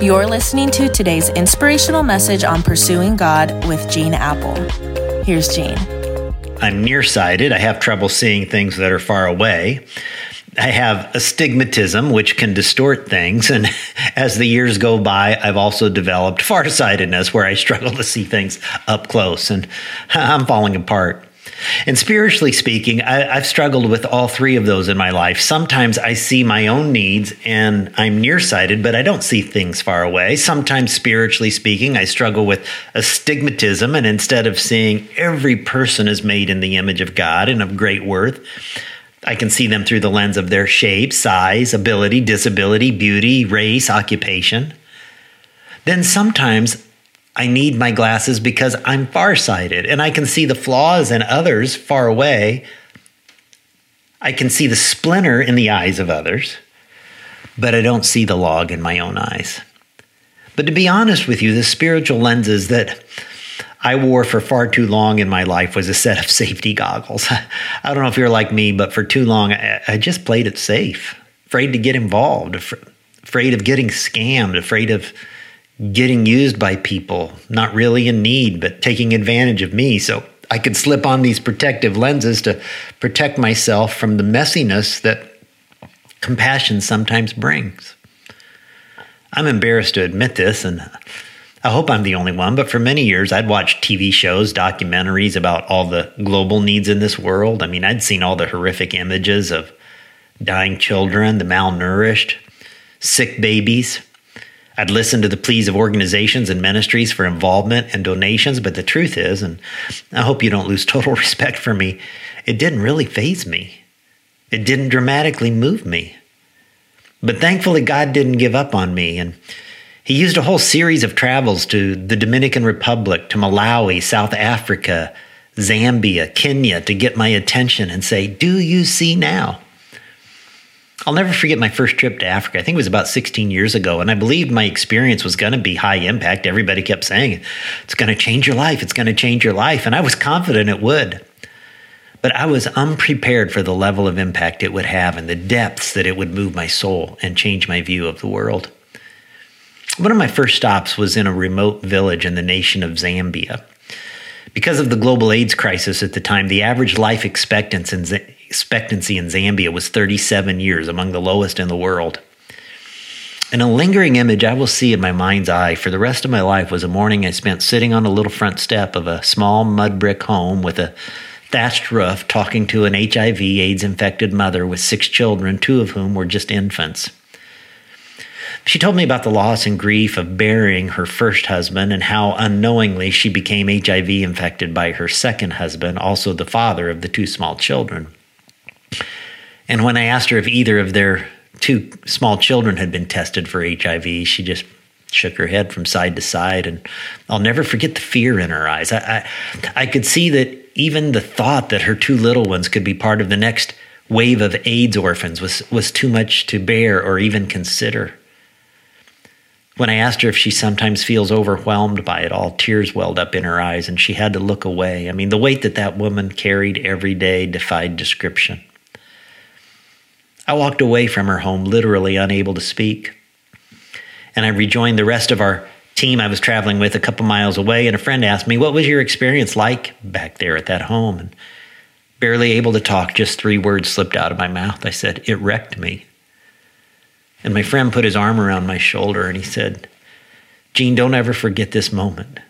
You're listening to today's inspirational message on pursuing God with Gene Appel. Here's Gene. I'm nearsighted. I have trouble seeing things that are far away. I have astigmatism, which can distort things. And as the years go by, I've also developed farsightedness, where I struggle to see things up close and I'm falling apart. And spiritually speaking, I, have struggled with all three of those in my life. Sometimes I see my own needs and I'm nearsighted, but I don't see things far away. Sometimes, spiritually speaking, I struggle with astigmatism, and instead of seeing every person is made in the image of God and of great worth, I can see them through the lens of their shape, size, ability, disability, beauty, race, occupation. Then sometimes I need my glasses because I'm farsighted and I can see the flaws in others far away. I can see the splinter in the eyes of others, but I don't see the log in my own eyes. But to be honest with you, the spiritual lenses that I wore for far too long in my life was a set of safety goggles. I don't know if you're like me, but for too long, I, just played it safe, afraid to get involved, afraid of getting scammed, afraid of getting used by people, not really in need, but taking advantage of me. So I could slip on these protective lenses to protect myself from the messiness that compassion sometimes brings. I'm embarrassed to admit this, and I hope I'm the only one, but for many years I'd watched TV shows, documentaries about all the global needs in this world. I mean, I'd seen all the horrific images of dying children, the malnourished, sick babies. I'd listened to the pleas of organizations and ministries for involvement and donations, but the truth is, and I hope you don't lose total respect for me, it didn't really faze me. It didn't dramatically move me. But thankfully, God didn't give up on me. And he used a whole series of travels to the Dominican Republic, to Malawi, South Africa, Zambia, Kenya to get my attention and say, Do you see now? I'll never forget my first trip to Africa. I think it was about 16 years ago, and I believed my experience was going to be high impact. Everybody kept saying, It's going to change your life. It's going to change your life. And I was confident it would. But I was unprepared for the level of impact it would have and the depths that it would move my soul and change my view of the world. One of my first stops was in a remote village in the nation of Zambia. Because of the global AIDS crisis at the time, the average life expectancy in, Zambia was 37 years, among the lowest in the world. And a lingering image I will see in my mind's eye for the rest of my life was a morning I spent sitting on a little front step of a small mud brick home with a thatched roof talking to an HIV AIDS infected mother with six children, two of whom were just infants. She told me about the loss and grief of burying her first husband and how unknowingly she became HIV infected by her second husband, also the father of the two small children. And when I asked her if either of their two small children had been tested for HIV, she just shook her head from side to side. And I'll never forget the fear in her eyes. I, I, I could see that even the thought that her two little ones could be part of the next wave of AIDS orphans was, was too much to bear or even consider. When I asked her if she sometimes feels overwhelmed by it all, tears welled up in her eyes and she had to look away. I mean, the weight that that woman carried every day defied description. I walked away from her home, literally unable to speak. And I rejoined the rest of our team I was traveling with a couple miles away, and a friend asked me, What was your experience like back there at that home? And barely able to talk, just three words slipped out of my mouth. I said, It wrecked me. And my friend put his arm around my shoulder and he said, Gene, don't ever forget this moment.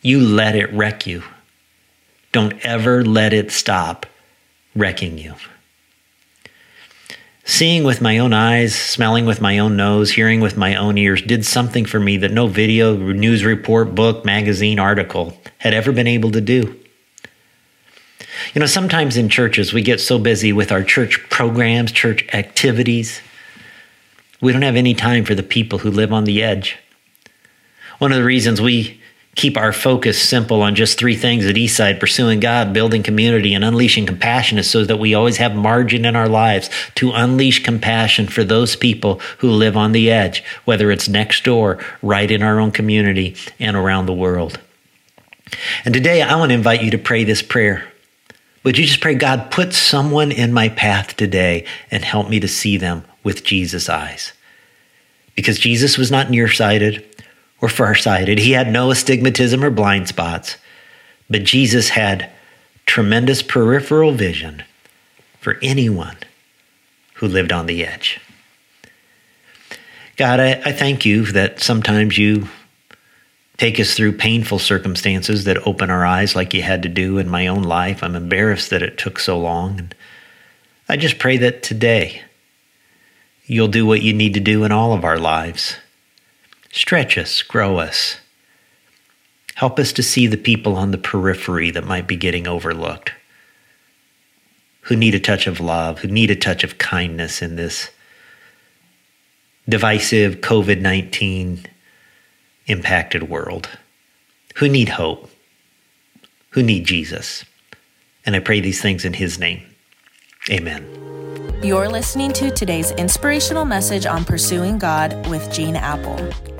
You let it wreck you. Don't ever let it stop wrecking you. Seeing with my own eyes, smelling with my own nose, hearing with my own ears did something for me that no video, news report, book, magazine, article had ever been able to do. You know, sometimes in churches we get so busy with our church programs, church activities, we don't have any time for the people who live on the edge. One of the reasons we keep our focus simple on just three things at Eastside pursuing God, building community, and unleashing compassion is so that we always have margin in our lives to unleash compassion for those people who live on the edge, whether it's next door, right in our own community, and around the world. And today I want to invite you to pray this prayer. Would you just pray, God, put someone in my path today and help me to see them with Jesus' eyes? because Jesus was not nearsighted or farsighted. He had no astigmatism or blind spots, but Jesus had tremendous peripheral vision for anyone who lived on the edge. God, I, I thank you that sometimes you take us through painful circumstances that open our eyes like you had to do in my own life. I'm embarrassed that it took so long. And I just pray that today you'll do what you need to do in all of our lives. Stretch us, grow us. Help us to see the people on the periphery that might be getting overlooked, who need a touch of love, who need a touch of kindness in this divisive COVID 19 impacted world, who need hope, who need Jesus. And I pray these things in His name. Amen. You're listening to today's inspirational message on pursuing God with Gene Appel.